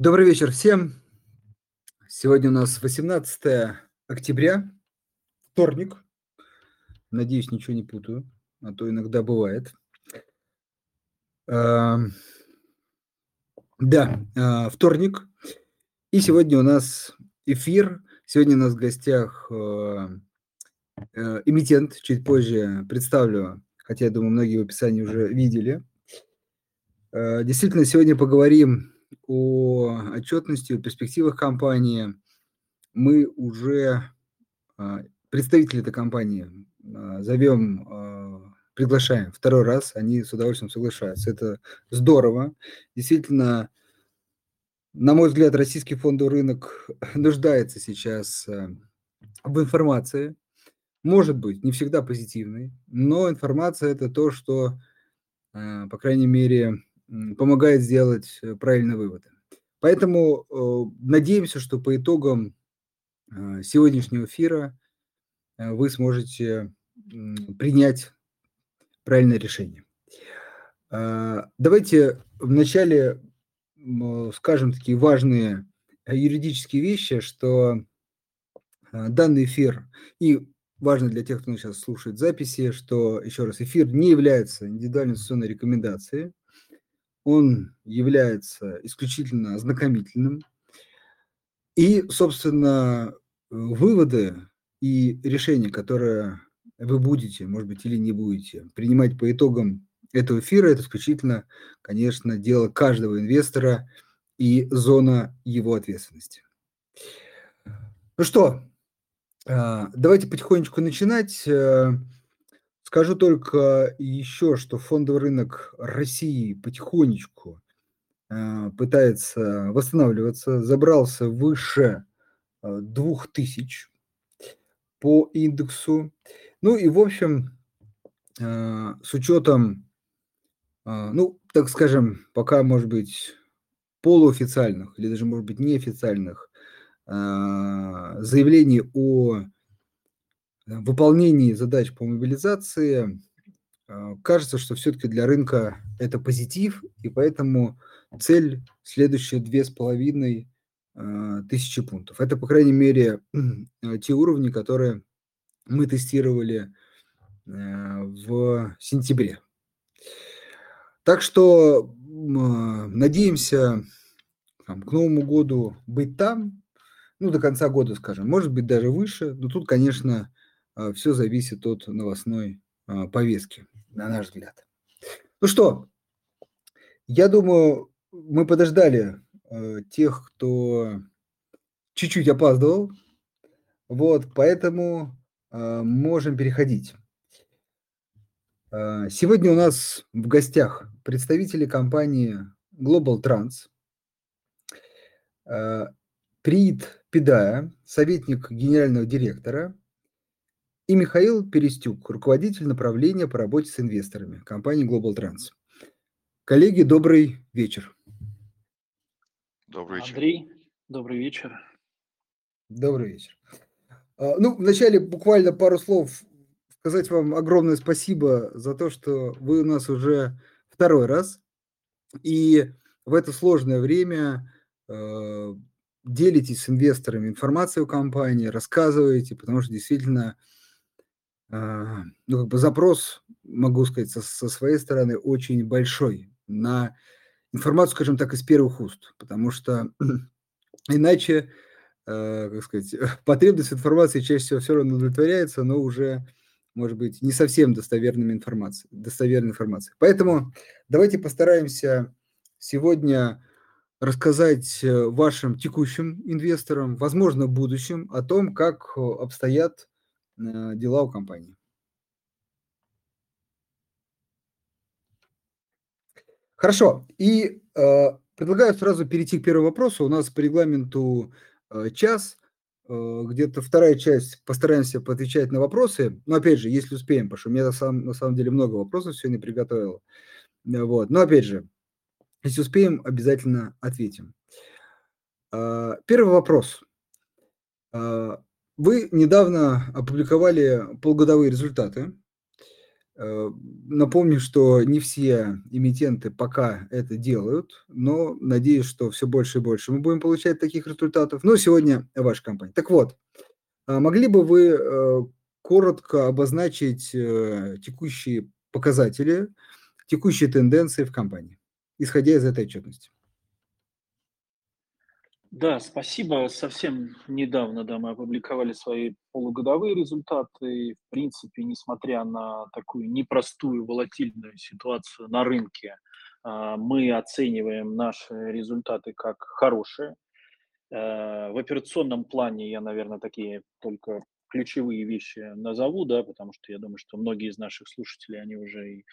Добрый вечер всем. Сегодня у нас 18 октября, вторник. Надеюсь, ничего не путаю, а то иногда бывает. Да, а, вторник. И сегодня у нас эфир. Сегодня у нас в гостях э, э, эмитент. Чуть позже представлю, хотя я думаю, многие в описании уже видели. Э, действительно, сегодня поговорим о отчетности, о перспективах компании. Мы уже а, представители этой компании а, зовем, а, приглашаем второй раз, они с удовольствием соглашаются. Это здорово. Действительно, на мой взгляд, российский фондовый рынок нуждается сейчас в информации. Может быть, не всегда позитивной, но информация – это то, что, по крайней мере, помогает сделать э, правильные выводы. Поэтому э, надеемся, что по итогам э, сегодняшнего эфира вы сможете принять правильное решение. Давайте вначале скажем такие важные юридические вещи, что данный эфир, и важно для тех, кто сейчас слушает записи, что, еще раз, эфир не является индивидуальной инвестиционной рекомендацией, он является исключительно ознакомительным. И, собственно, выводы и решения, которые вы будете, может быть, или не будете принимать по итогам этого эфира, это исключительно, конечно, дело каждого инвестора и зона его ответственности. Ну что, а, давайте потихонечку начинать. Э, Скажу только еще, что фондовый рынок России потихонечку э, пытается восстанавливаться, забрался выше э, 2000 по индексу. Ну и, в общем, э, с учетом, э, ну, так скажем, пока, может быть, полуофициальных или даже, может быть, неофициальных э, заявлений о Э, выполнении задач по мобилизации э, кажется, что все-таки для рынка это позитив, и поэтому цель следующие две с половиной э, тысячи пунктов. Это, по крайней мере, те уровни, которые мы тестировали в сентябре. Так что надеемся там, к Новому году быть там, ну, до конца года, скажем, может быть, даже выше, но тут, конечно, а, все зависит от новостной а, повестки, на наш взгляд. Ну что, я думаю, мы подождали а, тех, кто чуть-чуть опаздывал, вот, поэтому можем переходить. Сегодня у нас в гостях представители компании Global Trans, Приит Педая, советник генерального директора – и Михаил Перестюк, руководитель направления по работе с инвесторами компании Global Trans. Коллеги, добрый вечер. Добрый вечер. Андрей, добрый вечер. Добрый вечер. А, ну, вначале буквально пару слов сказать вам огромное спасибо за то, что вы у нас уже второй раз. И в это сложное время э, делитесь с инвесторами информацией о компании, рассказываете, потому что действительно а, ну, как бы запрос, могу сказать, со, со своей стороны очень большой на информацию, скажем так, из первых уст, потому что иначе, э, как сказать, потребность информации чаще всего все равно удовлетворяется, но уже, может быть, не совсем достоверными информацией, достоверной информацией. Поэтому давайте постараемся сегодня рассказать э, вашим текущим инвесторам, возможно, будущим, о том, как обстоят Э, дела у компании. Хорошо. И э, предлагаю сразу перейти к первому вопросу. У нас по регламенту э, час, э, где-то вторая часть постараемся поотвечать на вопросы. Но опять же, если успеем, потому что у меня на самом, на самом деле много вопросов сегодня приготовил. Э, вот. Но опять же, если успеем, обязательно ответим. Э, первый вопрос. Вы недавно опубликовали полугодовые результаты. Э, напомню, что не все эмитенты пока это делают, но надеюсь, что все больше и больше мы будем получать таких результатов. Ну, сегодня ваша компания. Так вот, а могли бы вы, э, коротко обозначить, э, текущие показатели, текущие тенденции в компании, исходя из этой отчетности? Да, спасибо. Совсем недавно, да, мы опубликовали свои полугодовые результаты. В принципе, несмотря на такую непростую, волатильную ситуацию на рынке, а, мы оцениваем наши результаты как хорошие. Э, в операционном плане я, наверное, такие только ключевые вещи назову, да, потому что я думаю, что многие из наших слушателей, они уже и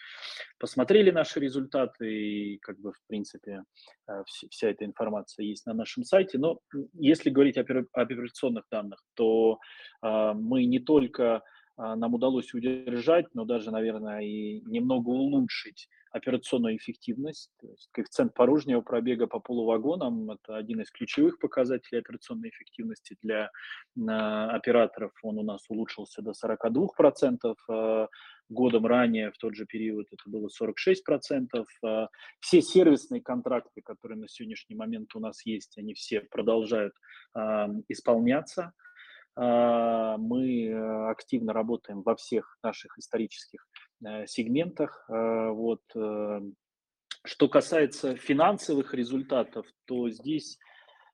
посмотрели наши результаты, и как бы, в принципе, э, вся эта информация есть на нашем сайте. Но если говорить об операционных данных, то а, мы не только а, нам удалось удержать, но даже, наверное, и немного улучшить операционную эффективность. То есть коэффициент порожнего пробега по полувагонам– это один из ключевых показателей операционной эффективности для а, операторов. Он у нас улучшился до 42%. А, годом ранее, в тот же период, это было 46%. А, все сервисные контракты, которые на сегодняшний момент у нас есть, они все продолжают а, исполняться. А, мы э, активно работаем во всех наших исторических э, сегментах. А, вот. Э, что касается финансовых результатов, то здесь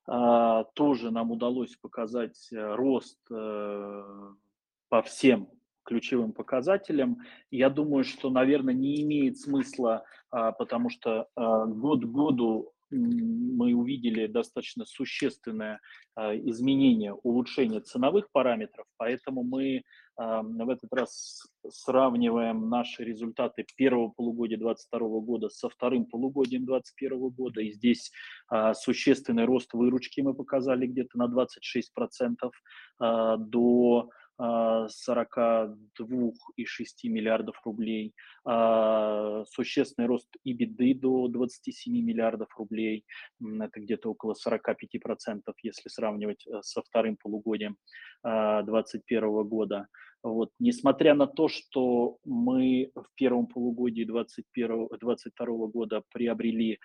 а, тоже нам удалось показать рост по всем ключевым показателям. Я думаю, что, наверное, не имеет смысла, потому что год к году мы увидели достаточно существенное а, изменение, улучшение ценовых параметров, поэтому мы а, в этот раз сравниваем наши результаты первого полугодия 2022 года со вторым полугодием 2021 года, и здесь а, существенный рост выручки мы показали где-то на 26% до 42,6 миллиардов рублей, а, существенный рост EBITDA до 27 миллиардов рублей, это где-то около 45%, если сравнивать э, со вторым полугодием 2021 а, года. Вот. Несмотря на то, что мы в первом полугодии 2022 года приобрели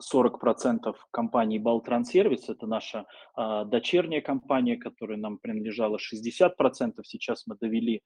40% компании Балтрансервис, это наша а, дочерняя компания, которая нам принадлежала 60%, сейчас мы довели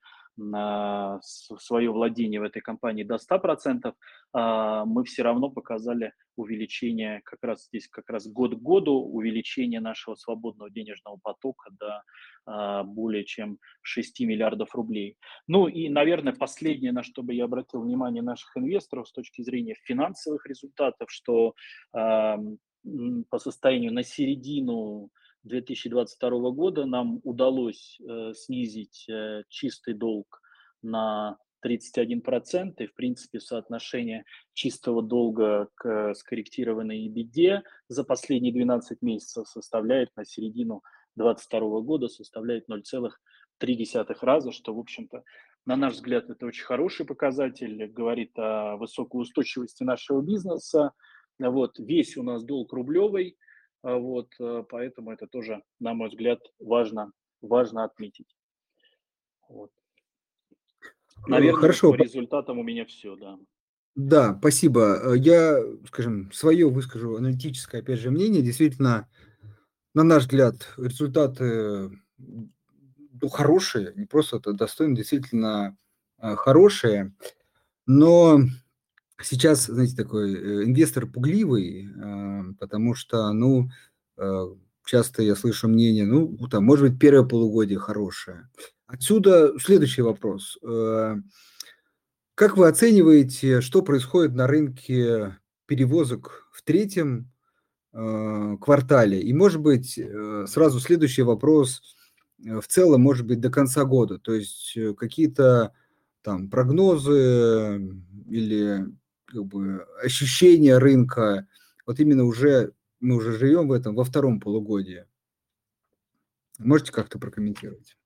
свое владение в этой компании до 100%, а, мы все равно показали увеличение как раз здесь, как раз год к году, увеличение нашего свободного денежного потока до а, более чем 6 миллиардов рублей. Ну и, наверное, последнее, на что бы я обратил внимание наших инвесторов с точки зрения финансовых результатов, что по состоянию на середину 2022 года нам удалось э, снизить э, чистый долг на 31%, и, в принципе, соотношение чистого долга к скорректированной EBITDA за последние 12 месяцев составляет на середину 2022 года составляет 0,3 раза, что, в общем-то, на наш взгляд, это очень хороший показатель, говорит о высокой устойчивости нашего бизнеса. Вот, весь у нас долг рублевый, вот, поэтому это тоже, на мой взгляд, важно, важно отметить. Вот. Наверное, Хорошо. по результатам у меня все, да. Да, спасибо. Э, я, скажем, свое выскажу аналитическое, опять же, мнение. Действительно, на наш взгляд, результаты ну, хорошие, не просто это достойно, действительно э, хорошие. Но сейчас, знаете, такой э, инвестор пугливый, потому что, ну, часто я слышу мнение, ну, там, может быть, первое полугодие хорошее. Отсюда следующий вопрос. Э, как вы оцениваете, что происходит на рынке перевозок в третьем э, квартале? И, может быть, э, сразу следующий вопрос в целом, может быть, до конца года. То есть какие-то там прогнозы или как бы, ощущения рынка, вот именно уже мы уже живем в этом во втором полугодии. Можете как-то прокомментировать?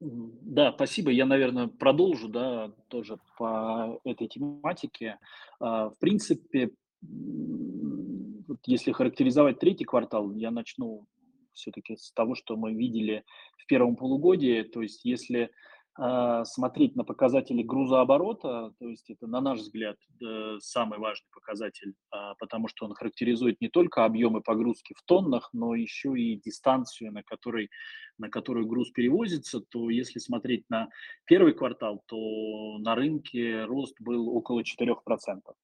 Да, спасибо. Я, наверное, продолжу, да, тоже по этой тематике. А, в принципе, если характеризовать третий квартал, я начну все-таки с того, что мы видели в первом полугодии. То есть, если смотреть на показатели грузооборота, то есть это, на наш взгляд, э, самый важный показатель, а, потому что он характеризует не только объемы погрузки в тоннах, но еще и дистанцию, на которой на которую груз перевозится, то если смотреть на первый квартал, то на рынке рост был около 4%.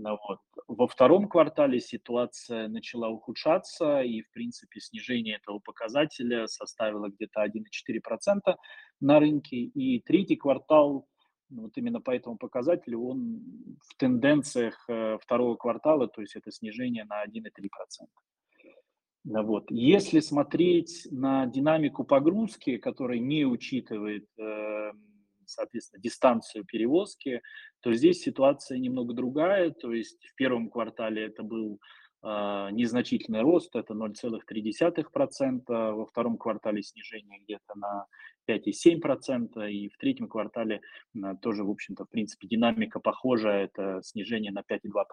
Ну вот. Во втором квартале ситуация начала ухудшаться, и, в принципе, снижение этого показателя составило где-то 1,4% на рынке. И третий квартал, ну, вот именно по этому показателю, он в тенденциях э, второго квартала, то есть это снижение на 1,3%. Ну вот. Если смотреть на динамику погрузки, которая не учитывает э, соответственно, дистанцию перевозки, то здесь ситуация немного другая. То есть в первом квартале это был э, незначительный рост, это 0,3%, во втором квартале снижение где-то на 5,7%, и в третьем квартале э, тоже, в общем-то, в принципе, динамика похожа, это снижение на 5,2%.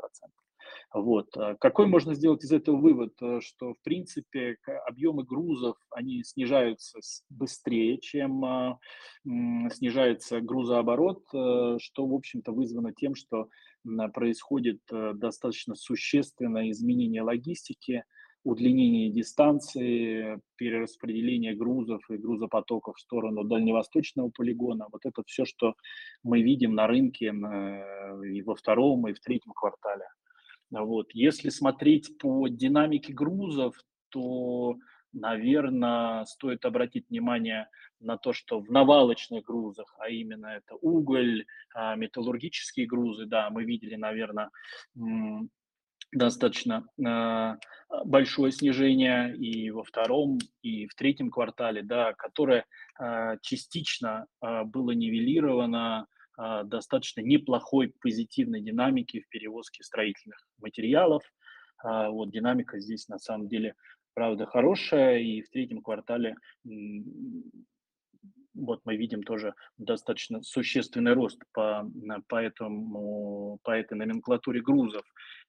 Вот. Э, какой можно сделать из этого вывод? Э, что, в принципе, объемы грузов, они снижаются быстрее, чем снижается грузооборот, что, в общем-то, вызвано тем, что происходит достаточно существенное изменение логистики, удлинение дистанции, перераспределение грузов и грузопотоков в сторону дальневосточного полигона. Вот это все, что мы видим на рынке и во втором, и в третьем квартале. Вот. Если смотреть по динамике грузов, то, наверное, стоит обратить внимание на то, что в навалочных грузах, а именно это уголь, а, металлургические грузы, да, мы видели, наверное, достаточно а, большое снижение и во втором, и в третьем квартале, да, которое а, частично было нивелировано а, достаточно неплохой позитивной динамики в перевозке строительных материалов. А, вот динамика здесь на самом деле, правда, хорошая, и в третьем квартале вот мы видим тоже достаточно существенный рост по, по, этому, по этой номенклатуре грузов.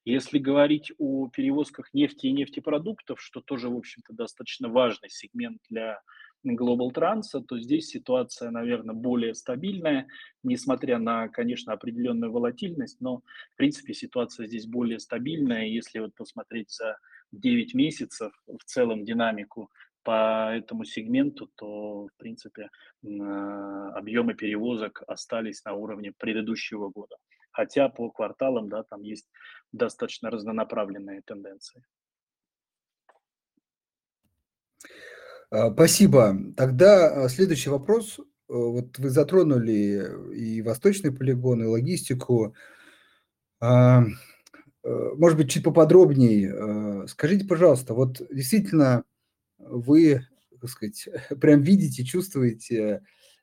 Если говорить о перевозках нефти и нефтепродуктов, что тоже, в общем-то, достаточно важный сегмент для Global Trans, то здесь ситуация, наверное, более стабильная, несмотря на, конечно, определенную волатильность, но, в принципе, ситуация здесь более стабильная. Если вот посмотреть за 9 месяцев в целом динамику по этому сегменту, то, в принципе, объемы перевозок остались на уровне предыдущего года. Хотя по кварталам, да, там есть достаточно разнонаправленные тенденции. А, спасибо. Тогда а, следующий вопрос. Э, вот вы затронули и восточный полигон, и логистику. А, э, может быть, чуть поподробнее. Скажите, пожалуйста, вот действительно вы, так сказать, прям видите, чувствуете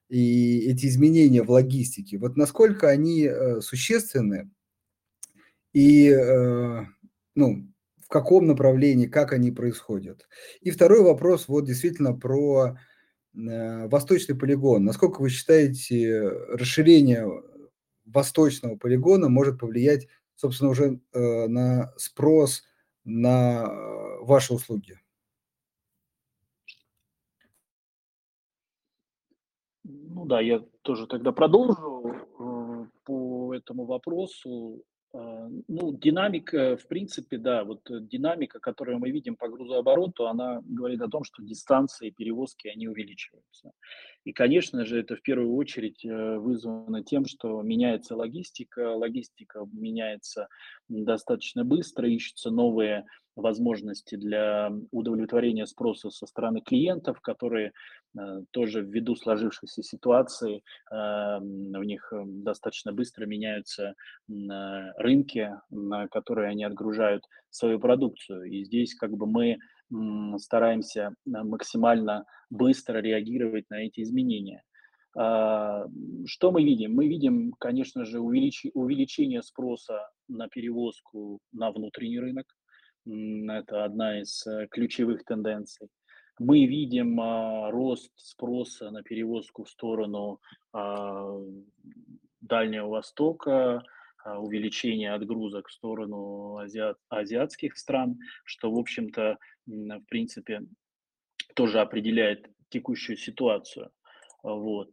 и эти изменения в логистике. Вот насколько они э, существенны и, ну, в каком направлении, как они происходят. И второй вопрос, вот действительно про э, восточный полигон. Насколько вы считаете, расширение восточного полигона может повлиять, собственно, уже э, на спрос на э, ваши услуги? Ну да, я тоже тогда продолжу по этому вопросу. А, ну, динамика, в принципе, да, вот э, динамика, которую мы видим по грузообороту, она говорит о том, что дистанции перевозки, они увеличиваются. И, конечно же, это в первую очередь э, вызвано тем, что меняется логистика, логистика меняется достаточно быстро, ищутся новые возможности для удовлетворения спроса со стороны клиентов, которые э, тоже ввиду сложившейся ситуации э, у них э, достаточно быстро меняются рынки, на которые они отгружают свою продукцию. И здесь как бы мы стараемся максимально быстро реагировать на эти изменения. А, что мы видим? Мы видим, конечно же, увеличение спроса на перевозку на внутренний рынок. Это одна из э, ключевых тенденций. Мы видим а, рост спроса на перевозку в сторону а, Дальнего Востока, а, увеличение отгрузок в сторону азиат, азиатских стран, что, в общем-то, в принципе, тоже определяет текущую ситуацию. Вот,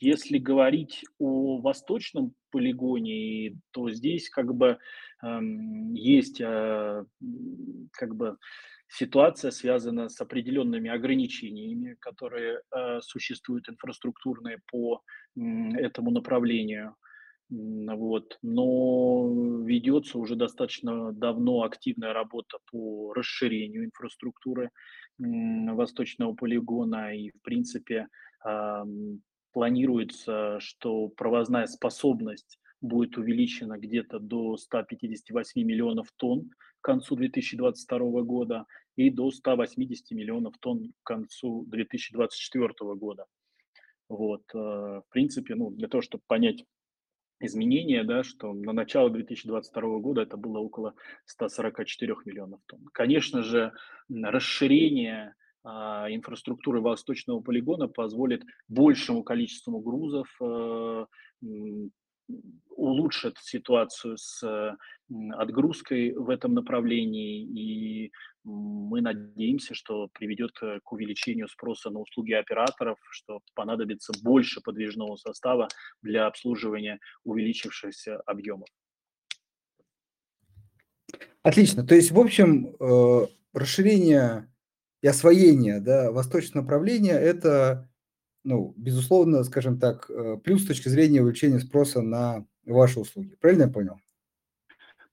если говорить о восточном полигоне, то здесь как бы, есть, м, как бы ситуация связана с определенными ограничениями, которые, э, существуют инфраструктурные по, этому направлению. Вот, но ведется уже достаточно давно активная работа по расширению инфраструктуры, восточного полигона. И, в принципе, планируется, что провозная способность будет увеличена где-то до 158 миллионов тонн к концу 2022 года и до 180 миллионов тонн к концу 2024 года. Вот, э, в принципе, ну, для того, чтобы понять изменения, да, что на начало 2022 года это было около 144 миллионов тонн. Конечно же, расширение а, инфраструктуры восточного полигона позволит большему количеству грузов м, улучшит ситуацию с отгрузкой в этом направлении, и мы надеемся, что приведет э, к увеличению спроса на услуги операторов, что понадобится больше подвижного состава для обслуживания увеличившихся объемов. Отлично. То есть, в общем, э, расширение и освоение да, восточного направления– это, ну, безусловно, скажем так, э, плюс с точки зрения увеличения спроса на ваши услуги. Правильно я понял?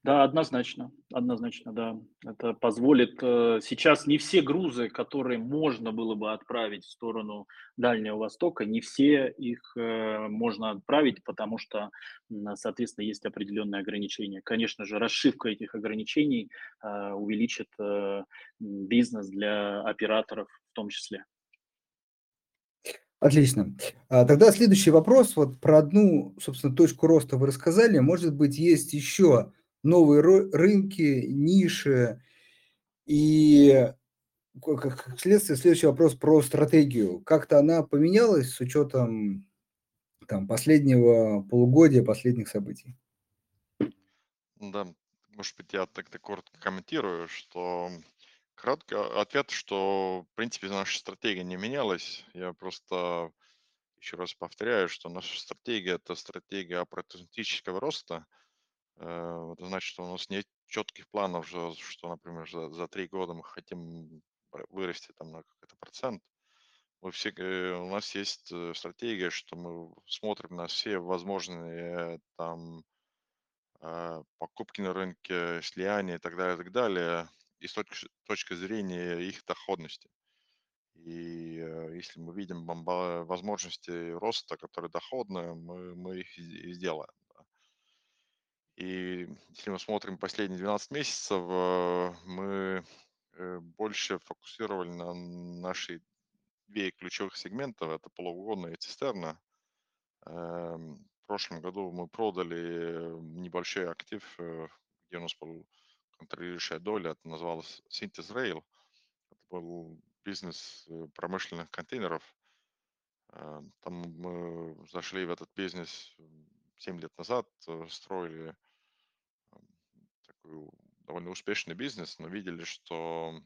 Да, однозначно, однозначно, да. Это позволит, э, сейчас не все грузы, которые можно было бы отправить в сторону Дальнего Востока, не все их э, можно отправить, потому что, соответственно, есть определенные ограничения. Конечно же, расшивка этих ограничений э, увеличит бизнес для операторов в том числе. Отлично. А, тогда следующий вопрос. Вот про одну, собственно, точку роста вы рассказали. Может быть, есть еще новые рынки, ниши. И как следствие, следующий вопрос про стратегию. Как-то она поменялась с учетом там, последнего полугодия, последних событий? Да, может быть, я так-то коротко комментирую, что краткий ответ, что, в принципе, наша стратегия не менялась. Я просто еще раз повторяю, что наша стратегия– это стратегия оппортунистического роста – это значит, что у нас нет четких планов, что, например, за, за три года мы хотим вырасти там на какой-то процент. Мы все, э, у нас есть э, стратегия, что мы смотрим на все возможные там покупки на рынке, слияния и так далее, и так далее, и с точки, точки зрения их доходности. И если мы видим возможности роста, которые доходные, мы, мы их и сделаем. И если мы смотрим последние 12 месяцев, э, мы э, больше фокусировали на наши две ключевых сегмента, это полугонная и цистерна. Эм, в прошлом году мы продали небольшой актив, э, где у нас был контролирующая доля, это называлось Synthes Rail. Это был бизнес промышленных контейнеров. Эм, там мы зашли в этот бизнес 7 лет назад, строили довольно успешный бизнес, но видели, что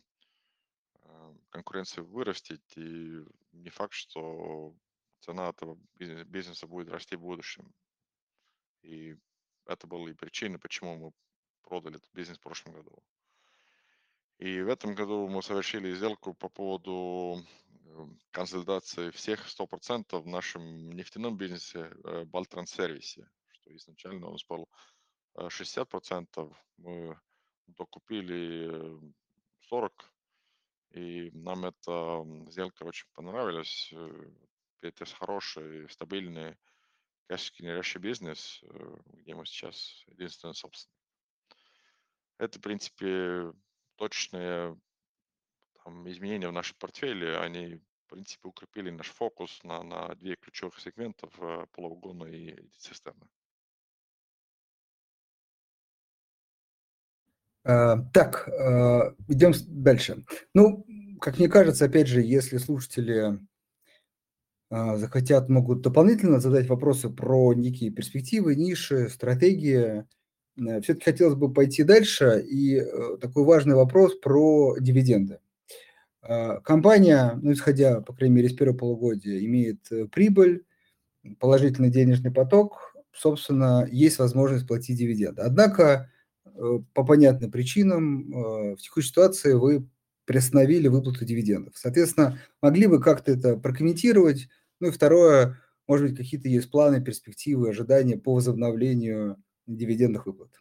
э, конкуренция вырастет, и не факт, что цена этого бизнеса будет расти в будущем. И это была и причина, почему мы продали этот бизнес в прошлом году. И в этом году мы совершили сделку по поводу э, консолидации всех 100% в нашем нефтяном бизнесе э, Балтрансервисе, что изначально у нас был 60% э, мы докупили 40, и нам эта сделка очень понравилась. Э, это хороший, стабильный, генерирующий бизнес, э, где мы сейчас единственный собственник. Это, в принципе, точные там, изменения в нашем портфеле, они, в принципе, укрепили наш фокус на, на две ключевых сегментов полугона и цистерны. Так, а, идем дальше. Ну, как мне кажется, опять же, если слушатели а, захотят, могут дополнительно задать вопросы про некие перспективы, ниши, стратегии. Э, Все-таки хотелось бы пойти дальше. И э, такой важный вопрос про дивиденды. Компания, ну, исходя, по крайней мере, из первого полугодия, имеет э, прибыль, положительный денежный поток, собственно, есть возможность платить дивиденды. Однако, э, по понятным причинам, э, в текущей ситуации вы приостановили выплату дивидендов. Соответственно, могли бы как-то это прокомментировать? Ну и второе, может быть, какие-то есть планы, перспективы, ожидания по возобновлению дивидендных выплат?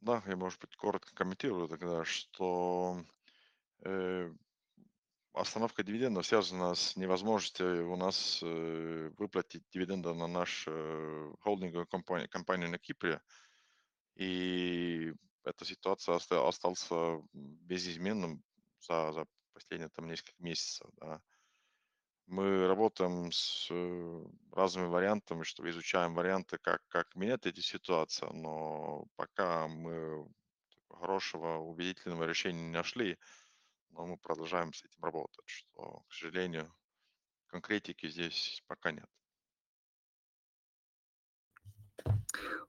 Да, я, может быть, коротко комментирую тогда, что э, остановка дивидендов связана с невозможностью у нас э, выплатить дивиденды на нашу э, холдинговую компанию, компанию на Кипре. И эта ситуация оста- остался безизменным за, за последние там несколько месяцев. Да. Мы работаем с э, разными вариантами, что изучаем варианты, как, как менять эти ситуации, но пока мы хорошего, убедительного решения не нашли, но мы продолжаем с этим работать, что, к сожалению, конкретики здесь пока нет.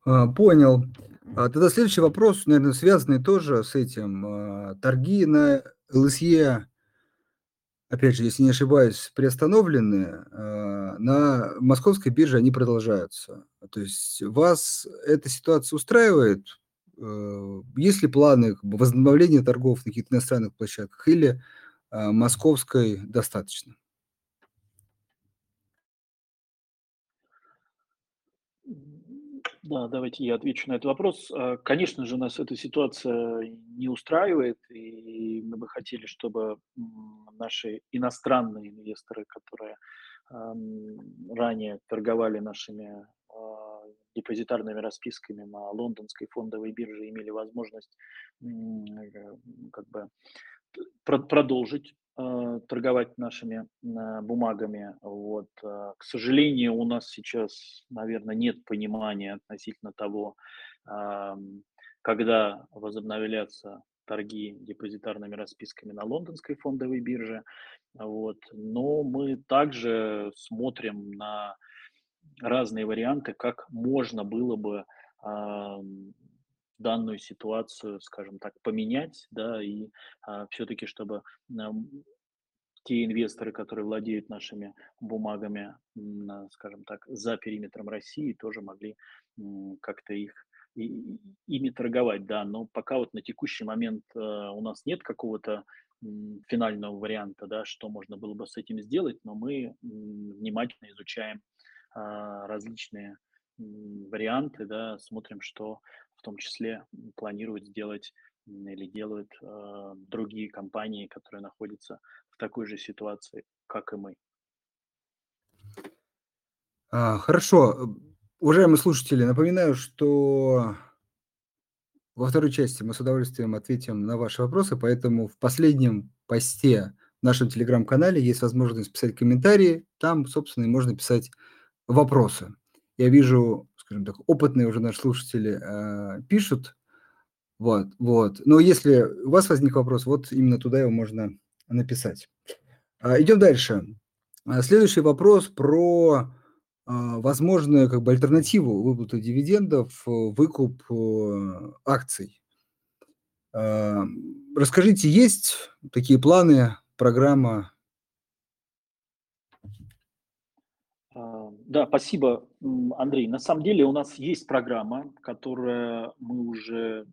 А, Понял. А Тогда следующий вопрос, наверное, связанный тоже с этим. А, Торги на ЛСЕ опять же, если не ошибаюсь, приостановлены, на московской бирже они продолжаются. То есть вас эта ситуация устраивает? Э, есть ли планы возобновления торгов на каких-то иностранных площадках или а, московской достаточно? Да, давайте я отвечу на этот вопрос. А, конечно же, нас эта ситуация не устраивает, и мы бы хотели, чтобы наши иностранные инвесторы, которые ранее торговали нашими а, депозитарными расписками на лондонской фондовой бирже, имели возможность э, как бы продолжить э, торговать нашими э, бумагами. Вот. К сожалению, у нас сейчас, наверное, нет понимания относительно того, э, когда возобновятся торги депозитарными расписками на лондонской фондовой бирже. Вот. Но мы также смотрим на разные варианты, как можно было бы данную ситуацию, скажем так, поменять, да, и а, все-таки, чтобы те инвесторы, которые владеют нашими бумагами, а, скажем так, за периметром России, тоже могли как-то их и, ими торговать, да, но пока вот на текущий момент э, у нас нет какого-то финального варианта, да, что можно было бы с этим сделать, но мы внимательно изучаем различные варианты, да, смотрим, что в том числе планируют сделать или делают э, другие компании, которые находятся в такой же ситуации, как и мы. А, хорошо. Уважаемые слушатели, напоминаю, что во второй части мы с удовольствием ответим на ваши вопросы, поэтому в последнем посте в нашем телеграм-канале есть возможность писать комментарии. Там, собственно, и можно писать вопросы. Я вижу, скажем так, опытные уже наши слушатели э, пишут. Вот, вот. Но если у вас возник вопрос, вот именно туда его можно написать. А, идем дальше. А, следующий вопрос про а, возможную как бы альтернативу выплаты дивидендов, выкуп э, акций. А, расскажите, есть такие планы, программа Да, спасибо, Андрей. На самом деле у нас есть программа, которая мы уже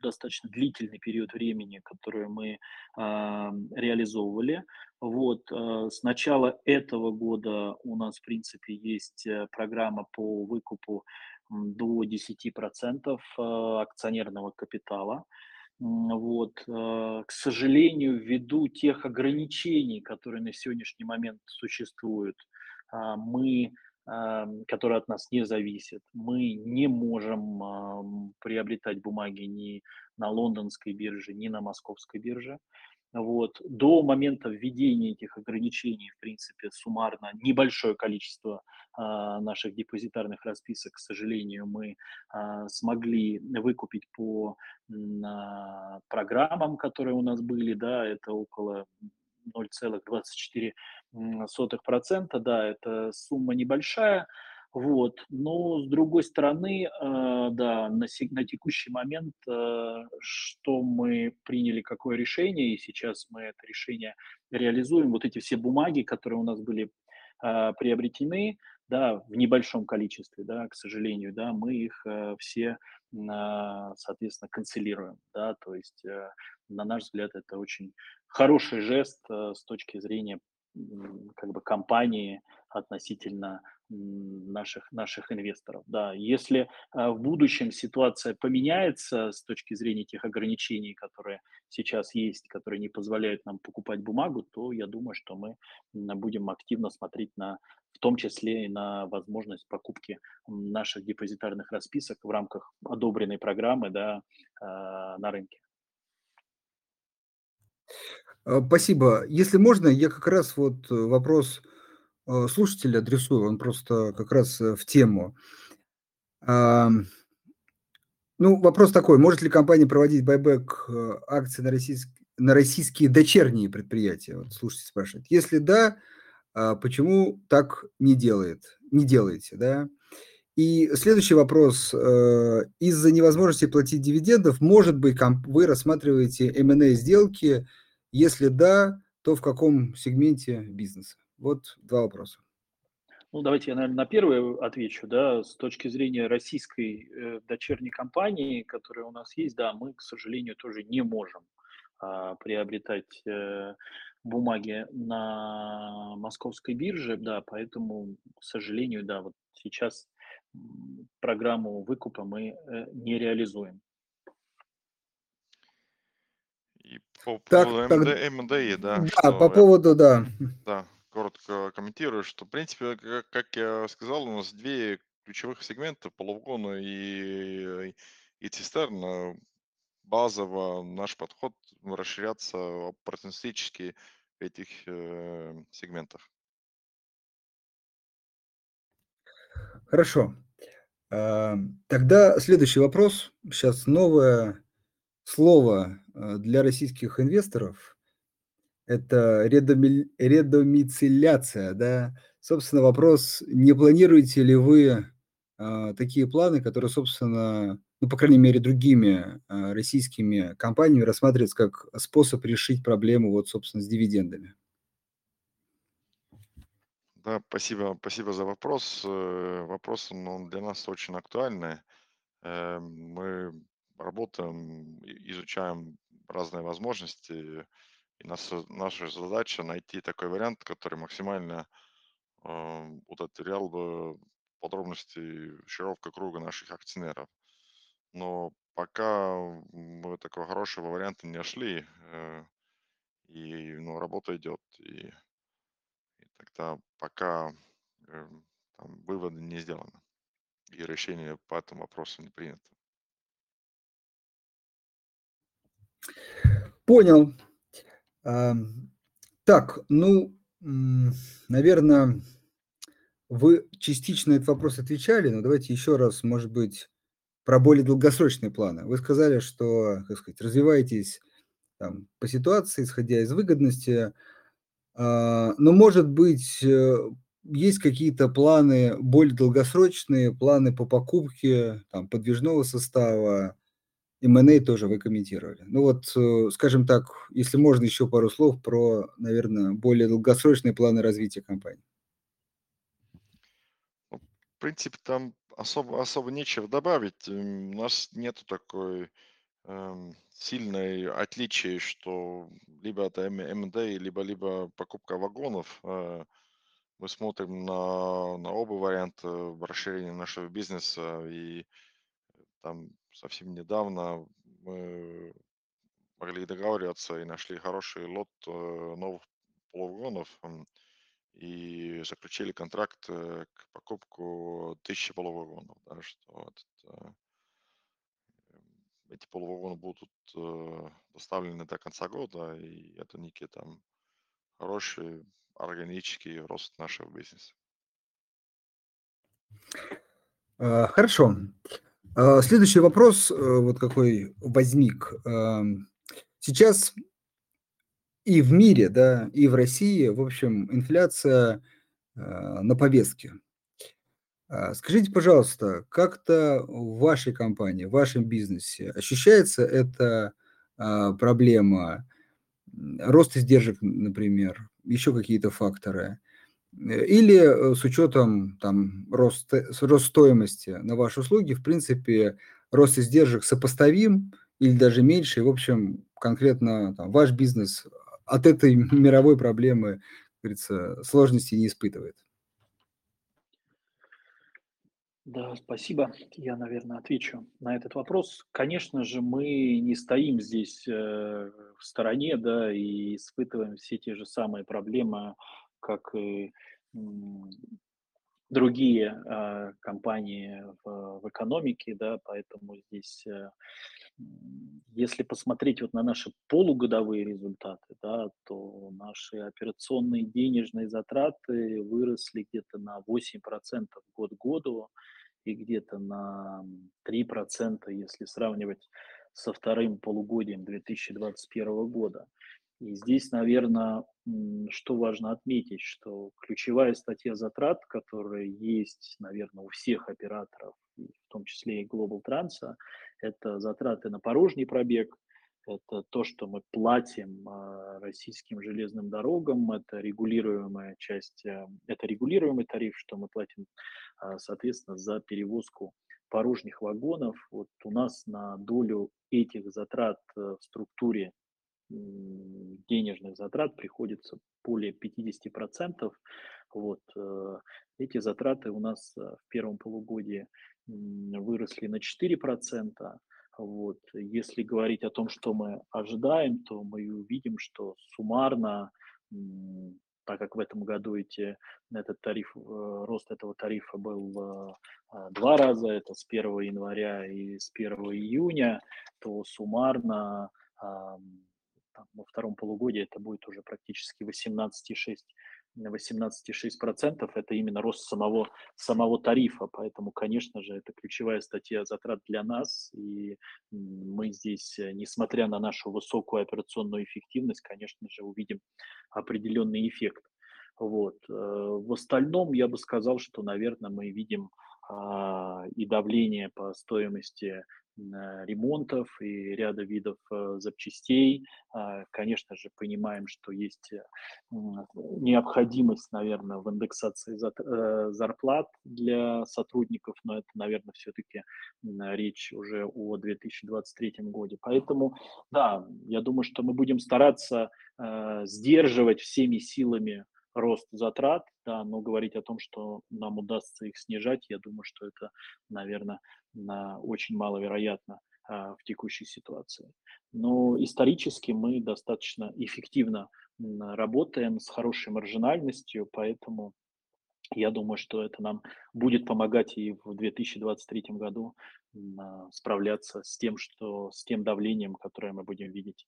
достаточно длительный период времени, которую мы э, реализовывали. Вот, э, с начала этого года у нас, в принципе, есть э, программа по выкупу до 10% акционерного капитала. Вот, к сожалению, ввиду тех ограничений, которые на сегодняшний момент существуют, а, мы, которые от нас не зависят, мы не можем приобретать бумаги ни на лондонской бирже, ни на московской бирже. Вот. До момента введения этих ограничений, в принципе, суммарно небольшое количество а, наших депозитарных расписок, к сожалению, мы а, смогли выкупить по а, программам, которые у нас были, да, это около 0,24%, да, это сумма небольшая, Вот. Но с другой стороны, э, да, на, на текущий момент, э, что мы приняли, какое решение, и сейчас мы это решение реализуем. Вот эти все бумаги, которые у нас были э, приобретены, да, в небольшом количестве, да, к сожалению, да, мы их все, соответственно, канцелируем, да, то есть, на наш взгляд, это очень хороший жест с точки зрения как бы компании относительно наших, наших инвесторов. Да, если а, в будущем ситуация поменяется с точки зрения тех ограничений, которые сейчас есть, которые не позволяют нам покупать бумагу, то я думаю, что мы будем активно смотреть на, в том числе и на возможность покупки наших депозитарных расписок в рамках одобренной программы да, а, на рынке. А, спасибо. Если можно, я как раз вот э, вопрос э, слушателя адресую, он просто как раз э, в тему. Ну, вопрос такой, может ли компания проводить байбек акций на, российск... на российские дочерние предприятия? Вот слушайте, спрашивает. Если да, а почему так не делает, не делаете, да? И следующий вопрос. Из-за невозможности платить дивидендов, может быть, вы рассматриваете M&A сделки – если да, то в каком сегменте бизнеса? Вот два вопроса. Ну, давайте я, наверное, на первый отвечу. Да, с точки зрения российской э, дочерней компании, которая у нас есть, да, мы, к сожалению, тоже не можем а, приобретать э, бумаги на московской бирже, да, поэтому, к сожалению, да, вот сейчас программу выкупа мы э, не реализуем. По так, поводу так, МД, МДИ, да. Да, что по поводу, да. Да, коротко комментирую, что, в принципе, как, как я сказал, у нас две ключевых сегмента, полугона и, и цистерна. Базово наш подход расширяться оппортунистически в этих э, сегментах. Хорошо. А, тогда следующий вопрос. Сейчас новое слово э, для российских инвесторов – это редоми, редомицеляция. Да? Собственно, вопрос, не планируете ли вы а, такие планы, которые, собственно, ну, по крайней мере, другими а, российскими компаниями рассматриваются как способ решить проблему, вот, собственно, с дивидендами? Да, спасибо, спасибо за вопрос. Э, вопрос он для нас очень актуальный. Э, мы работаем, изучаем разные возможности. И наша, наша задача найти такой вариант, который максимально э, бы подробности широкого круга наших акционеров. Но пока мы такого хорошего варианта не нашли, э, и ну, работа идет, и, и тогда пока э, там, выводы не сделаны, и решение по этому вопросу не принято. Понял. Так, ну, наверное, вы частично этот вопрос отвечали, но давайте еще раз, может быть, про более долгосрочные планы. Вы сказали, что, как сказать, развиваетесь там, по ситуации, исходя из выгодности, а, но, может быть, э, есть какие-то планы более долгосрочные, планы по покупке там, подвижного состава, M&A тоже вы комментировали. Ну вот, э, скажем так, если можно еще пару слов про, наверное, более долгосрочные планы развития компании. Ну, в принципе, там особо, особо нечего добавить. У нас нет такой эм, сильной отличия, что либо это M&A, либо, либо покупка вагонов. Э, мы смотрим на, на оба варианта расширения нашего бизнеса и там совсем недавно мы могли договариваться и нашли хороший лот э, новых полувагонов и заключили контракт э, к покупку тысячи полувагонов. Да, что вот, э, эти полувагоны будут доставлены до конца года, и это некий там хороший органический рост нашего бизнеса. Хорошо. А, следующий вопрос, э, вот какой возник. Сейчас и в мире, да, и в России, в общем, инфляция а, на повестке. А, скажите, пожалуйста, как-то в вашей компании, в вашем бизнесе ощущается эта, а, проблема, рост издержек, например, еще какие-то факторы? Или, э, с учетом там рост рост стоимости на ваши услуги, в принципе, рост издержек сопоставим или даже меньше, и, в общем, конкретно там ваш бизнес от этой мировой проблемы, как говорится, сложностей не испытывает? Да, спасибо. Я, наверное, отвечу на этот вопрос. Конечно же, мы не стоим здесь э, в стороне, да, и испытываем все те же самые проблемы, как и другие э, компании в, в экономике, да, поэтому здесь, э, если посмотреть вот на наши полугодовые результаты, да, то наши операционные денежные затраты выросли где-то на 8% год к году и где-то на 3%, если сравнивать со вторым полугодием 2021 года. И здесь, наверное, что важно отметить, что ключевая статья затрат, которая есть, наверное, у всех операторов, в том числе и Global Trans, это затраты на порожний пробег, это то, что мы платим а, российским железным дорогам, это регулируемая часть, э, это регулируемый тариф, что мы платим, а, соответственно, за перевозку порожних вагонов. Вот у нас на долю этих затрат э, в структуре денежных затрат приходится более 50%. Вот, э, эти затраты у нас э, в первом полугодии выросли на 4%. Вот. Если говорить о том, что мы ожидаем, то мы увидим, что суммарно, так как в этом году эти, этот тариф, э, рост этого тарифа был два раза, это с 1 января и с 1 июня, то суммарно там, во втором полугодии это будет уже практически 18,6 18,6% это именно рост самого, самого тарифа, поэтому, конечно же, это ключевая статья затрат для нас, и мы здесь, э, несмотря на нашу высокую операционную эффективность, конечно же, увидим определенный эффект. Вот. Э, в остальном я бы сказал, что, наверное, мы видим а, и давление по стоимости ремонтов и ряда видов э, запчастей. А, конечно же, понимаем, что есть э, необходимость, наверное, в индексации э, зарплат для сотрудников, но это, наверное, все-таки речь уже о 2023 году. Поэтому, да, я думаю, что мы будем стараться сдерживать всеми силами рост затрат, да, но говорить о том, что нам удастся их снижать, я думаю, что это, наверное, очень маловероятно а, в текущей ситуации. Но исторически мы достаточно эффективно работаем с хорошей маржинальностью, поэтому я думаю, что это нам будет помогать и в 2023 году справляться с тем, что, с тем давлением, которое мы будем видеть.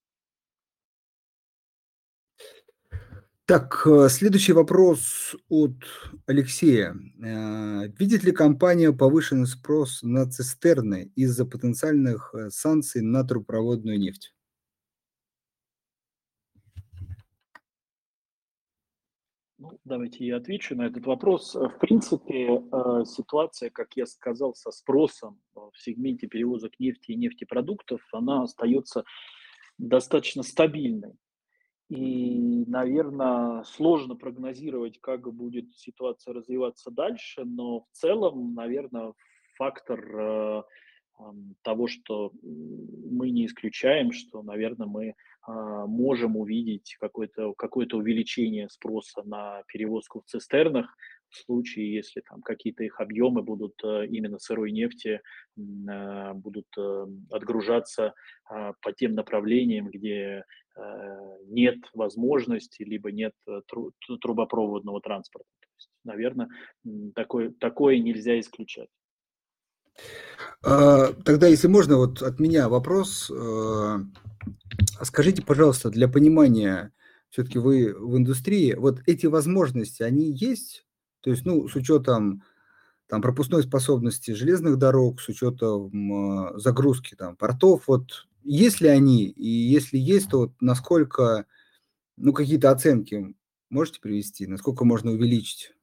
Так, э, следующий вопрос от Алексея. Э, видит ли компания повышенный спрос на цистерны из-за потенциальных э, санкций на трубопроводную нефть? Ну, давайте я отвечу на этот вопрос. В принципе, ситуация, как я сказал, со спросом в сегменте перевозок нефти и нефтепродуктов, она остается достаточно стабильной. И, наверное, сложно прогнозировать, как будет ситуация развиваться дальше, но в целом, наверное, фактор э, того, что мы не исключаем, что, наверное, мы э, можем увидеть какое-то какое увеличение спроса на перевозку в цистернах в случае, если там какие-то их объемы будут э, именно сырой нефти э, будут э, отгружаться э, по тем направлениям, где нет возможности, либо нет трубопроводного транспорта. То есть, наверное, такое, такое нельзя исключать. А, тогда, если можно, вот от меня вопрос. Э, скажите, пожалуйста, для понимания, все-таки вы в индустрии, вот эти возможности, они есть? То есть, ну, с учетом там, пропускной способности железных дорог, с учетом загрузки там, портов, вот есть ли они? И если есть, то вот насколько, ну, какие-то оценки можете привести? Насколько можно увеличить?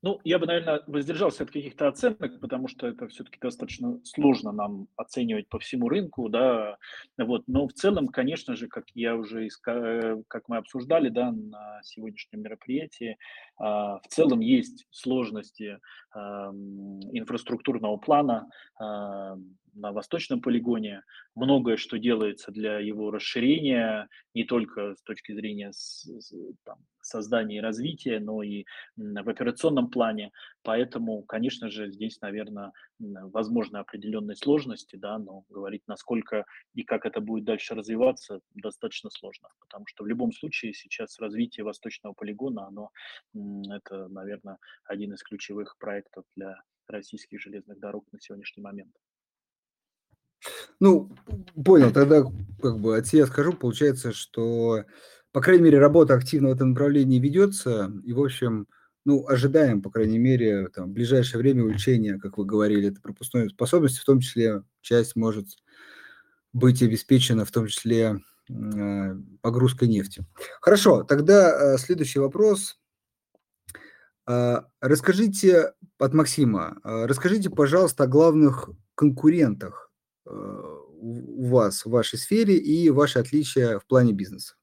Ну, я бы, наверное, воздержался от каких-то оценок, потому что это все-таки достаточно сложно нам оценивать по всему рынку, да, вот. Но в целом, конечно же, как я уже, иска- как мы обсуждали, да, на сегодняшнем мероприятии, а, в целом есть сложности ам, инфраструктурного плана, а, на восточном полигоне. Многое, что делается для его расширения, не только с точки зрения с, с, там, создания и развития, но и в операционном плане. Поэтому, конечно же, здесь, наверное, возможны определенные сложности, да, но говорить, насколько и как это будет дальше развиваться, достаточно сложно, потому что в любом случае сейчас развитие восточного полигона, оно, это, наверное, один из ключевых проектов для российских железных дорог на сегодняшний момент. Ну, понял, тогда как бы от себя скажу, получается, что, по крайней мере, работа активно в этом направлении ведется, и, в общем, ну, ожидаем, по крайней мере, там, в ближайшее время увеличения, как вы говорили, этой пропускной способности, в том числе часть может быть обеспечена, в том числе э, погрузкой нефти. Хорошо, тогда э, следующий вопрос. Э, расскажите от Максима, расскажите, пожалуйста, о главных конкурентах у вас в вашей сфере и ваши отличия в плане бизнеса?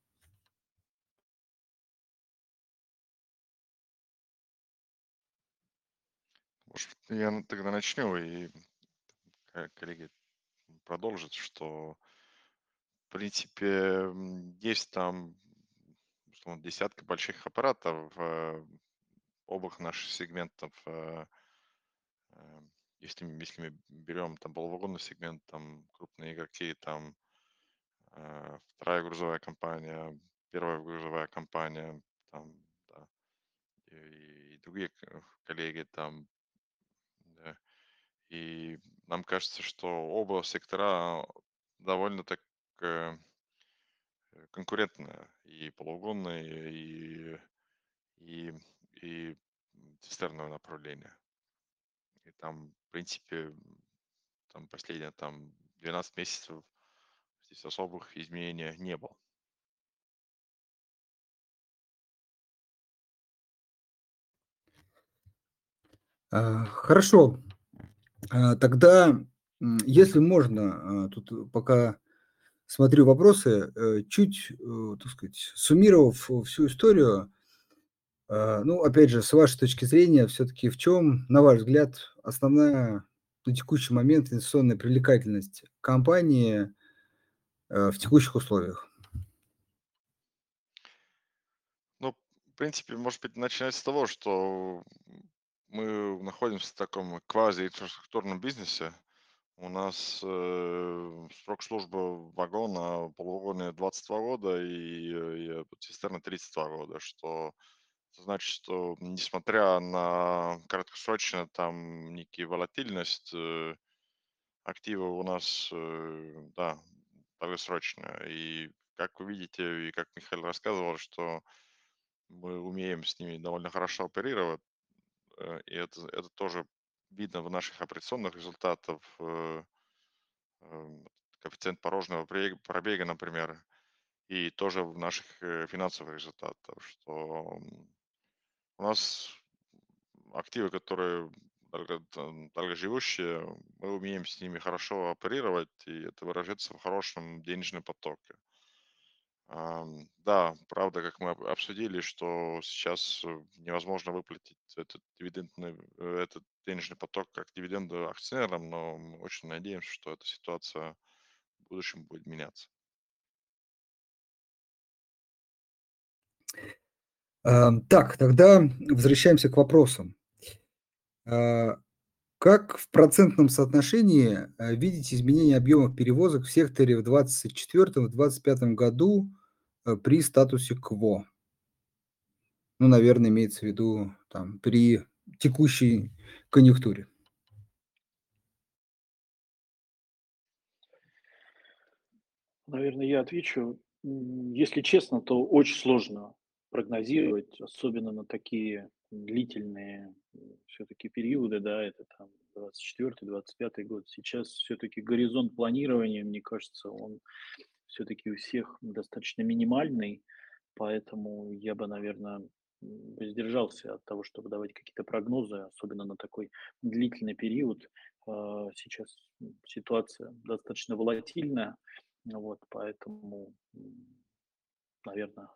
Я тогда начну, и коллеги продолжат, что, в принципе, есть там условно, десятка больших аппаратов в обоих наших сегментов э, э, если, если мы берем там полувагонный сегмент, там крупные игроки, там э, вторая грузовая компания, первая грузовая компания, там, да, и, и другие коллеги там. И нам кажется, что оба сектора довольно так э, конкурентные, и полугонные, и, и, и цистерное направление. И там, в принципе, там последние там 12 месяцев здесь особых изменений не было. А, хорошо. А, тогда, если можно, а, тут пока смотрю вопросы, э, чуть, э, так сказать, суммировав всю историю, а, ну, опять же, с вашей точки зрения, все-таки в чем, на ваш взгляд, основная на текущий момент инвестиционная привлекательность компании э, в текущих условиях? Ну, в принципе, может быть, начинать с того, что мы находимся в таком квази-инфраструктурном бизнесе. У нас э, срок службы вагона полугода 22 года и, и цистерна 32 года, что значит, что несмотря на краткосрочную там некие волатильность, э, активы у нас, э, да, долгосрочные. И как вы видите, и как Михаил рассказывал, что мы умеем с ними довольно хорошо оперировать, э, и это, это тоже видно в наших операционных результатах, коэффициент порожнего пробега, например, и тоже в наших финансовых результатах, что у нас активы, которые долгоживущие, мы умеем с ними хорошо оперировать, и это выражается в хорошем денежном потоке. Да, правда, как мы обсудили, что сейчас э, невозможно выплатить этот дивидендный, э, этот денежный поток как дивиденды акционерам, но мы очень надеемся, что эта ситуация в будущем будет меняться. Так, тогда возвращаемся к вопросам. Как в процентном соотношении э, видите изменение объемов перевозок в секторе в 2024-2025 году э, при статусе КВО? Ну, наверное, имеется в виду там, при текущей конъюнктуре. Наверное, я отвечу. Если честно, то очень сложно прогнозировать, особенно на такие длительные все-таки периоды, да, это там 24-25 год. Сейчас все-таки горизонт планирования, мне кажется, он все-таки у всех достаточно минимальный, поэтому я бы, наверное, воздержался от того, чтобы давать какие-то прогнозы, особенно на такой длительный период. А, сейчас ситуация достаточно волатильная, вот, поэтому, наверное,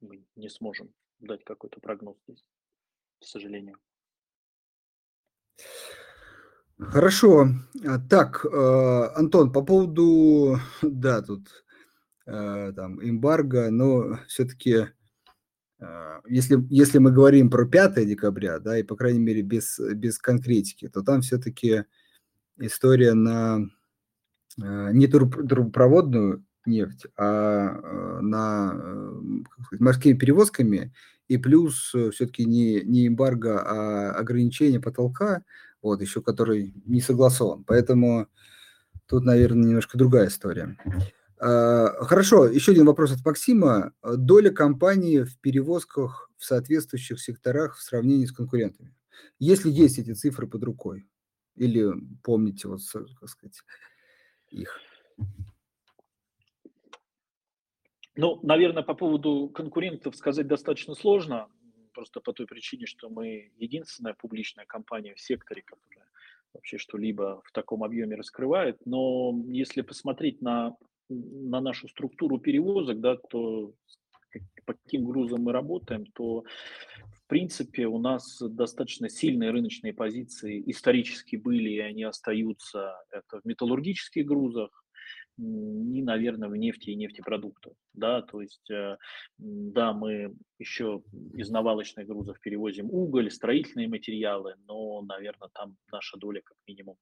мы не сможем дать какой-то прогноз здесь, к сожалению. Хорошо. А, так, а, Антон, по поводу, да, тут а, там эмбарго, но все-таки, если, если мы говорим про 5 декабря, да, и, по крайней мере, без, без конкретики, то там все-таки история на не трубопроводную нефть, а на сказать, морскими перевозками, и плюс все-таки не, не эмбарго, а ограничение потолка – вот, еще который не согласован. Поэтому тут, наверное, немножко другая история. А, хорошо, еще один вопрос от Максима. Доля компании в перевозках в соответствующих секторах в сравнении с конкурентами? Если есть эти цифры под рукой, или помните, вот, как сказать, их? Ну, наверное, по поводу конкурентов сказать достаточно сложно просто по той причине, что мы единственная публичная компания в секторе, которая вообще что-либо в таком объеме раскрывает. Но если посмотреть на, на нашу структуру перевозок, да, то по каким грузам мы работаем, то в принципе у нас достаточно сильные рыночные позиции исторически были, и они остаются. Это в металлургических грузах, ни, наверное, в нефти и нефтепродуктах. Да, то есть, э, да, мы еще из навалочных грузов перевозим уголь, строительные материалы, но, наверное, там наша доля как минимум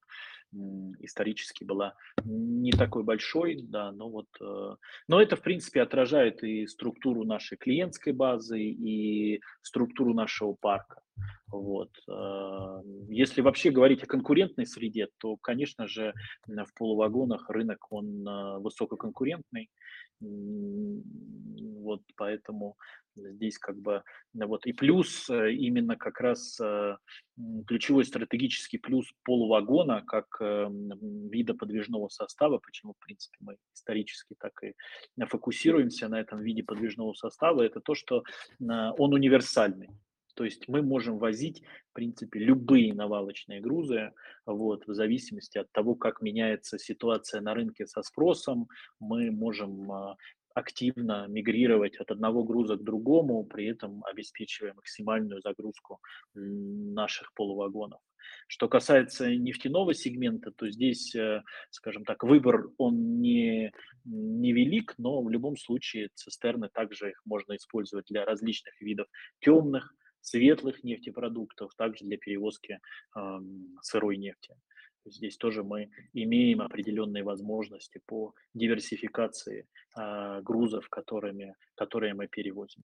исторически была не такой большой, да, но вот, э, но это, в принципе, отражает и структуру нашей клиентской базы, и структуру нашего парка. Вот. Э, если вообще говорить о конкурентной среде, то, конечно же, в полувагонах рынок, он э, высококонкурентный. Вот поэтому здесь как бы вот и плюс э, именно как раз ключевой стратегический плюс полувагона как вида подвижного состава, почему в принципе мы исторически так и фокусируемся на этом виде подвижного состава, это то, что он универсальный. То есть мы можем возить, в принципе, любые навалочные грузы, вот, в зависимости от того, как меняется ситуация на рынке со спросом, мы можем а, активно мигрировать от одного груза к другому, при этом обеспечивая максимальную загрузку наших полувагонов. Что касается нефтяного сегмента, то здесь, э, скажем так, выбор он не, не велик, но в любом случае цистерны также их можно использовать для различных видов темных, светлых нефтепродуктов, также для перевозки сырой нефти. Здесь тоже мы имеем определенные возможности по диверсификации э, грузов, которыми, которые мы перевозим.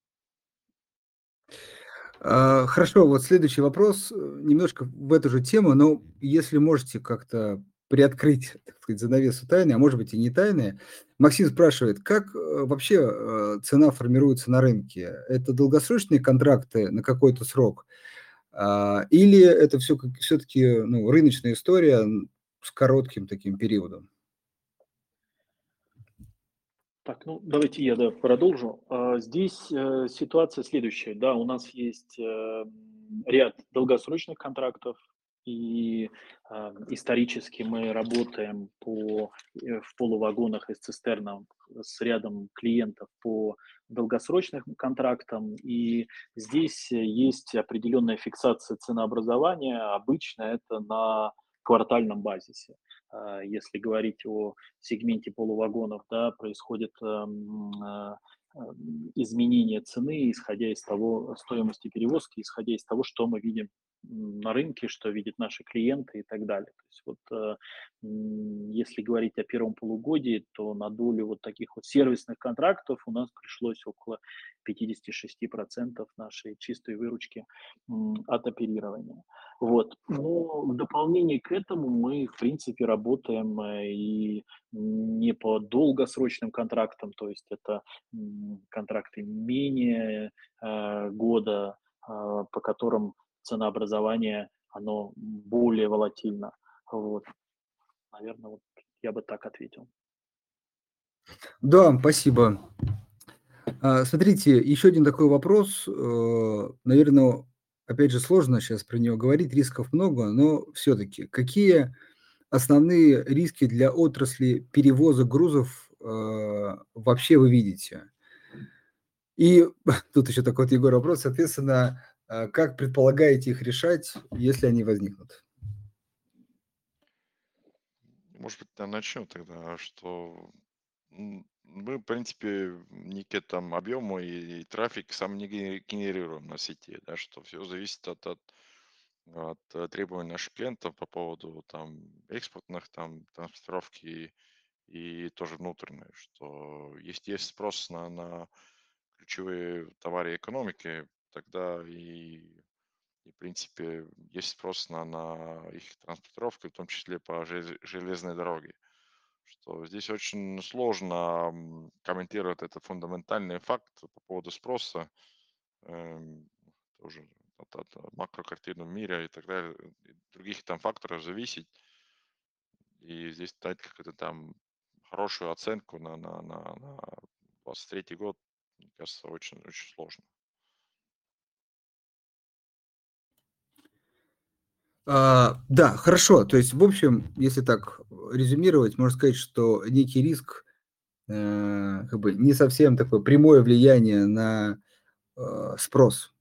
А, хорошо, вот следующий вопрос, э, немножко в эту же тему, но если можете как-то приоткрыть, так сказать, занавесу тайны, а может быть и не тайны. Максим спрашивает, как э, вообще э, цена формируется на рынке? Это долгосрочные контракты на какой-то срок? А, или это все, все-таки ну, рыночная история с коротким таким периодом? Так, ну давайте я да, продолжу. А, здесь э, ситуация следующая. Да, у нас есть ряд долгосрочных контрактов, и э, исторически мы работаем по, э, в полувагонах и цистернах с рядом клиентов по долгосрочным контрактам. И здесь есть определенная фиксация ценообразования. Обычно это на квартальном базисе. Э, если говорить о сегменте полувагонов, да, происходит э, изменение цены, исходя из того, стоимости перевозки, исходя из того, что мы видим на рынке, что видят наши клиенты и так далее. То есть вот э, если говорить о первом полугодии, то на долю вот таких вот сервисных контрактов у нас пришлось около 56% нашей чистой выручки от оперирования. Вот. Но в дополнение к этому мы, в принципе, работаем э, и не по долгосрочным контрактам, то есть это контракты менее э, года, по которым ценообразование, оно более волатильно. Вот. Наверное, вот я бы так ответил. Да, спасибо. А, смотрите, еще один такой вопрос, э, наверно, опять же, сложно сейчас про него говорить, рисков много, но все-таки какие основные риски для отрасли перевоза грузов, э, вообще вы видите? И тут еще такой вот, Егор, вопрос, соответственно, как предполагаете их решать, если они возникнут? Может быть, я начну тогда, что мы, в принципе, некие там объемы и, и трафик сам не ге- генерируем на сети, да, что все зависит от, от, от, э, требований наших клиентов по поводу там экспортных там транспортировки и тоже внутренней, что есть, есть спрос на, на ключевые товары экономики, тогда и, и, в принципе, есть спрос на, на их транспортировку, в том числе по желез- железной дороге. Что здесь очень сложно комментировать этот фундаментальный факт по поводу спроса, эм, тоже от, от макрокартины в мире и так далее, и других там факторов зависеть. И здесь дать какую-то там хорошую оценку на, на, на, на 23 год, мне кажется, очень, очень сложно. А, да, хорошо. То есть, в общем, если так резюмировать, можно сказать, что некий риск, э, как бы не совсем такое прямое влияние на, э, спрос.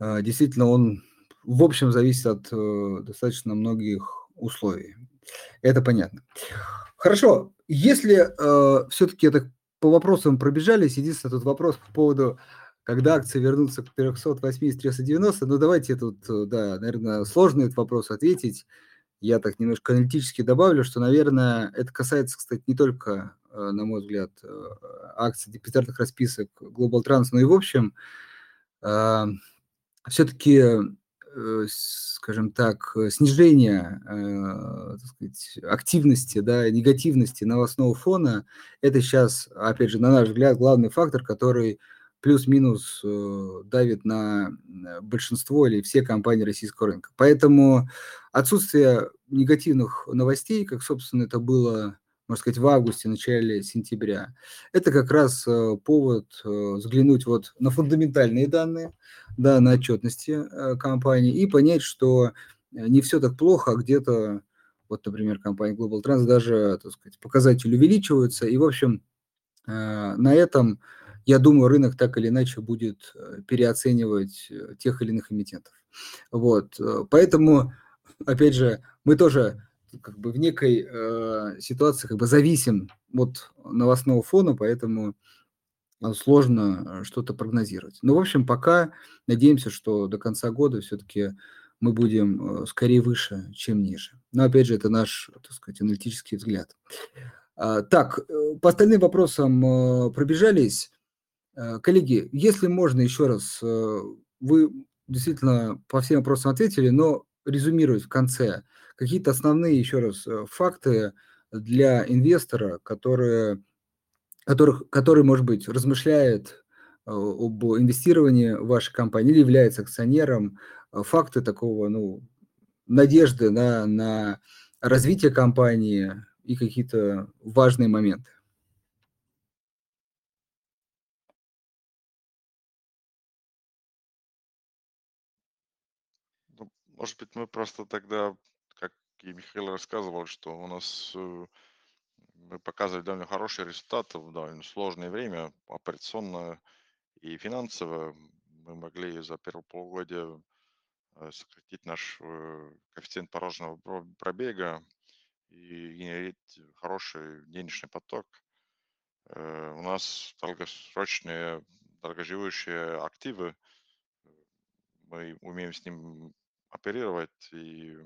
А, действительно, он в общем зависит от, э, достаточно многих условий. Это понятно. Хорошо, если, э, всё-таки так по вопросам пробежались, единственный тут вопрос по поводу, когда акции вернутся к 380-390. Ну, давайте тут, да, наверно, сложный этот вопрос ответить. Я так немножко аналитически добавлю, что, наверное, это касается, кстати, не только, э, на мой взгляд, э, акций депозитарных расписок Global Trans, но и в общем. А, всё-таки, э, скажем так, снижение, э, так сказать, активности, да, негативности новостного фона- это щас, опять же, на наш взгляд, главный фактор, который плюс-минус, э, давит на, э, большинство или все компании российского рынка. Поэтому отсутствие негативных новостей, как, собственно, это было, можно сказать, в августе, начале сентября, это как раз, э, повод, взглянуть вот на фундаментальные данные, да, на отчетности, компании и понять, что, не всё так плохо, а где-то, вот, например, компания Global Trans даже, так сказать, показатели увеличиваются. И, в общем, на этом, я думаю, рынок так или иначе будет, э, переоценивать, э, тех или иных эмитентов. Вот, э, поэтому, опять же, мы тоже как бы в некой, э, ситуации как бы зависим от новостного фона, поэтому, сложно, что-то прогнозировать. Но, в общем, пока надеемся, что до конца года всё-таки мы будем, скорее выше, чем ниже. Но, опять же, это наш, так сказать, аналитический взгляд. А, так, по остальным вопросам, пробежались. Э, коллеги, если можно еще раз, э, вы действительно по всем вопросам ответили, но резюмировать в конце какие-то основные, еще раз, э, факты для инвестора, которые которых который, может быть, размышляет, об инвестировании в вашей компании или является акционером. Факты такого, ну, надежды на на развитие компании и какие-то важные моменты. Может быть, мы просто тогда, как и Михаил рассказывал, что у нас, э, мы показывали довольно хорошие результаты в довольно сложное время, операционно и финансово. Мы могли за первое полугодие, э, сократить наш, э, коэффициент порожнего про пробега и генерить хороший денежный поток. У нас долгосрочные, долгоживущие активы. Мы умеем с ним оперировать и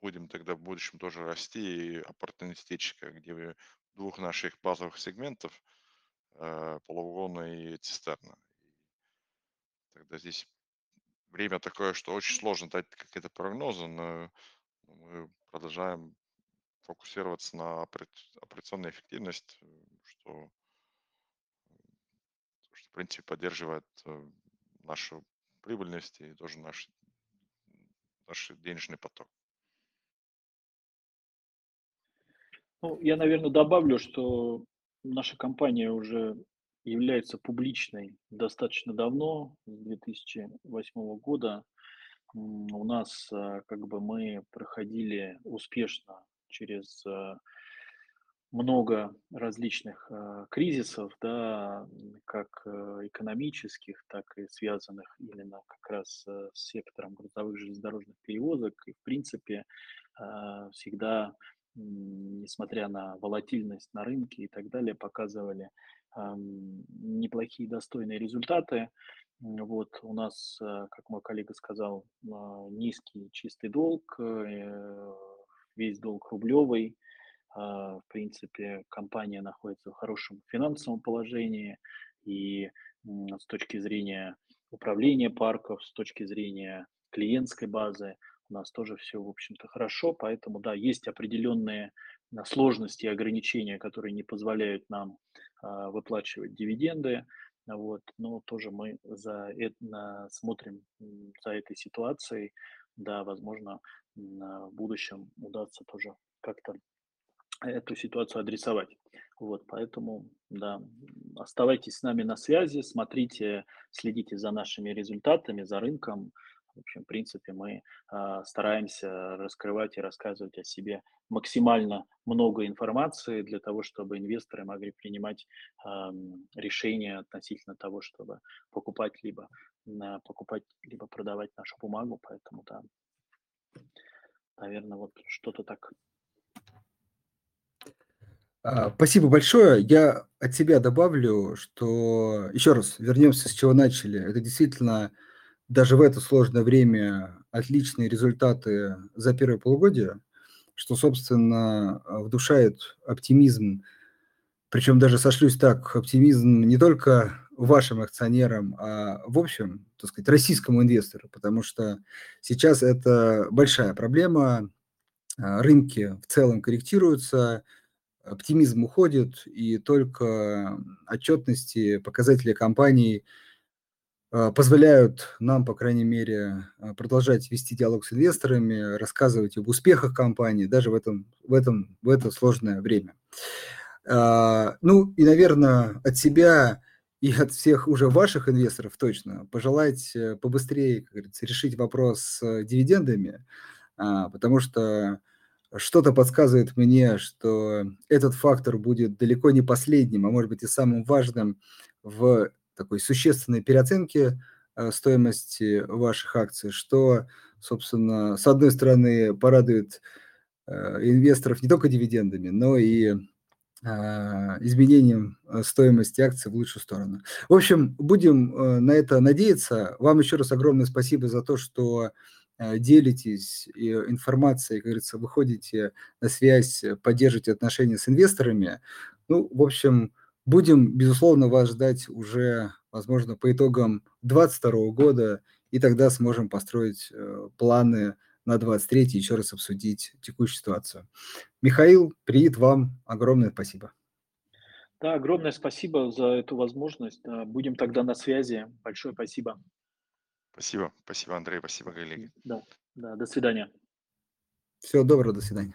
будем тогда в будущем тоже расти оппортунистически, где в двух наших базовых сегментов, э, полувагоны и цистерны. Тогда здесь время такое, что очень сложно дать какие-то прогнозы, но мы продолжаем фокусироваться на опера операционной эффективность, э, что что, в принципе, поддерживает, э, нашу прибыльность и тоже наш наш денежный поток. Ну, я, наверно, добавлю, что наша компания уже является публичной достаточно давно, с 2008 года. У нас как бы мы проходили успешно через много различных э, кризисов, да, как э, экономических, так и связанных именно как раз э, с сектором грузовых железнодорожных перевозок. И, в принципе, э, всегда, несмотря на волатильность на рынке и так далее, показывали э, неплохие, достойные результаты. Вот у нас, э, как мой коллега сказал, э, низкий чистый долг, э, весь долг рублевый, в принципе, компания находится в хорошем финансовом положении, и с точки зрения управления парков, с точки зрения клиентской базы, у нас тоже все, в общем-то, хорошо, поэтому, да, есть определенные а, сложности и ограничения, которые не позволяют нам а, выплачивать дивиденды, вот, но тоже мы за это, смотрим за этой ситуацией, да, возможно, в будущем удастся тоже как-то эту ситуацию адресовать. Вот, поэтому, да, оставайтесь с нами на связи, смотрите, следите за нашими результатами, за рынком. В общем, в принципе, мы э, стараемся раскрывать и рассказывать о себе максимально много информации для того, чтобы инвесторы могли принимать э, решения относительно того, чтобы покупать либо, э, покупать либо продавать нашу бумагу. Поэтому, да, наверное, вот что-то так спасибо большое. Я от себя добавлю, что еще раз вернемся с чего начали. Это действительно даже в это сложное время отличные результаты за первое полугодие, что, собственно, вдушает оптимизм. Причем даже сошлюсь так, оптимизм не только вашим акционерам, а в общем, так сказать, российскому инвестору, потому что сейчас это большая проблема. А, рынки в целом корректируются, оптимизм уходит, и только отчетности, показатели компаний а, позволяют нам, по крайней мере, а, продолжать вести диалог с инвесторами, рассказывать об успехах компании даже в, этом, в, этом, в это сложное время. А, ну и, наверное, от себя и от всех уже ваших инвесторов точно пожелать э, побыстрее, как говорится, решить вопрос с дивидендами, потому что что-то подсказывает мне, что этот фактор будет далеко не последним, а может быть и самым важным в такой существенной переоценке э, стоимости ваших акций, что, собственно, с одной стороны, порадует э, инвесторов не только дивидендами, но и а, изменением э, стоимости акций в лучшую сторону. В общем, будем на это надеяться. Вам еще раз огромное спасибо за то, что делитесь информацией, как говорится, выходите на связь, э, поддержите отношения с инвесторами. Ну, в общем, будем, безусловно, вас ждать уже, возможно, по итогам 2022 года, и тогда сможем построить э, планы на 23 и еще раз обсудить текущую ситуацию. Михаил, привет вам, огромное спасибо. Да, огромное спасибо за эту возможность. Будем тогда на связи. Большое спасибо. Спасибо. Спасибо, Андрей. Спасибо, коллеги. Да, да, до свидания. Всего доброго, до свидания.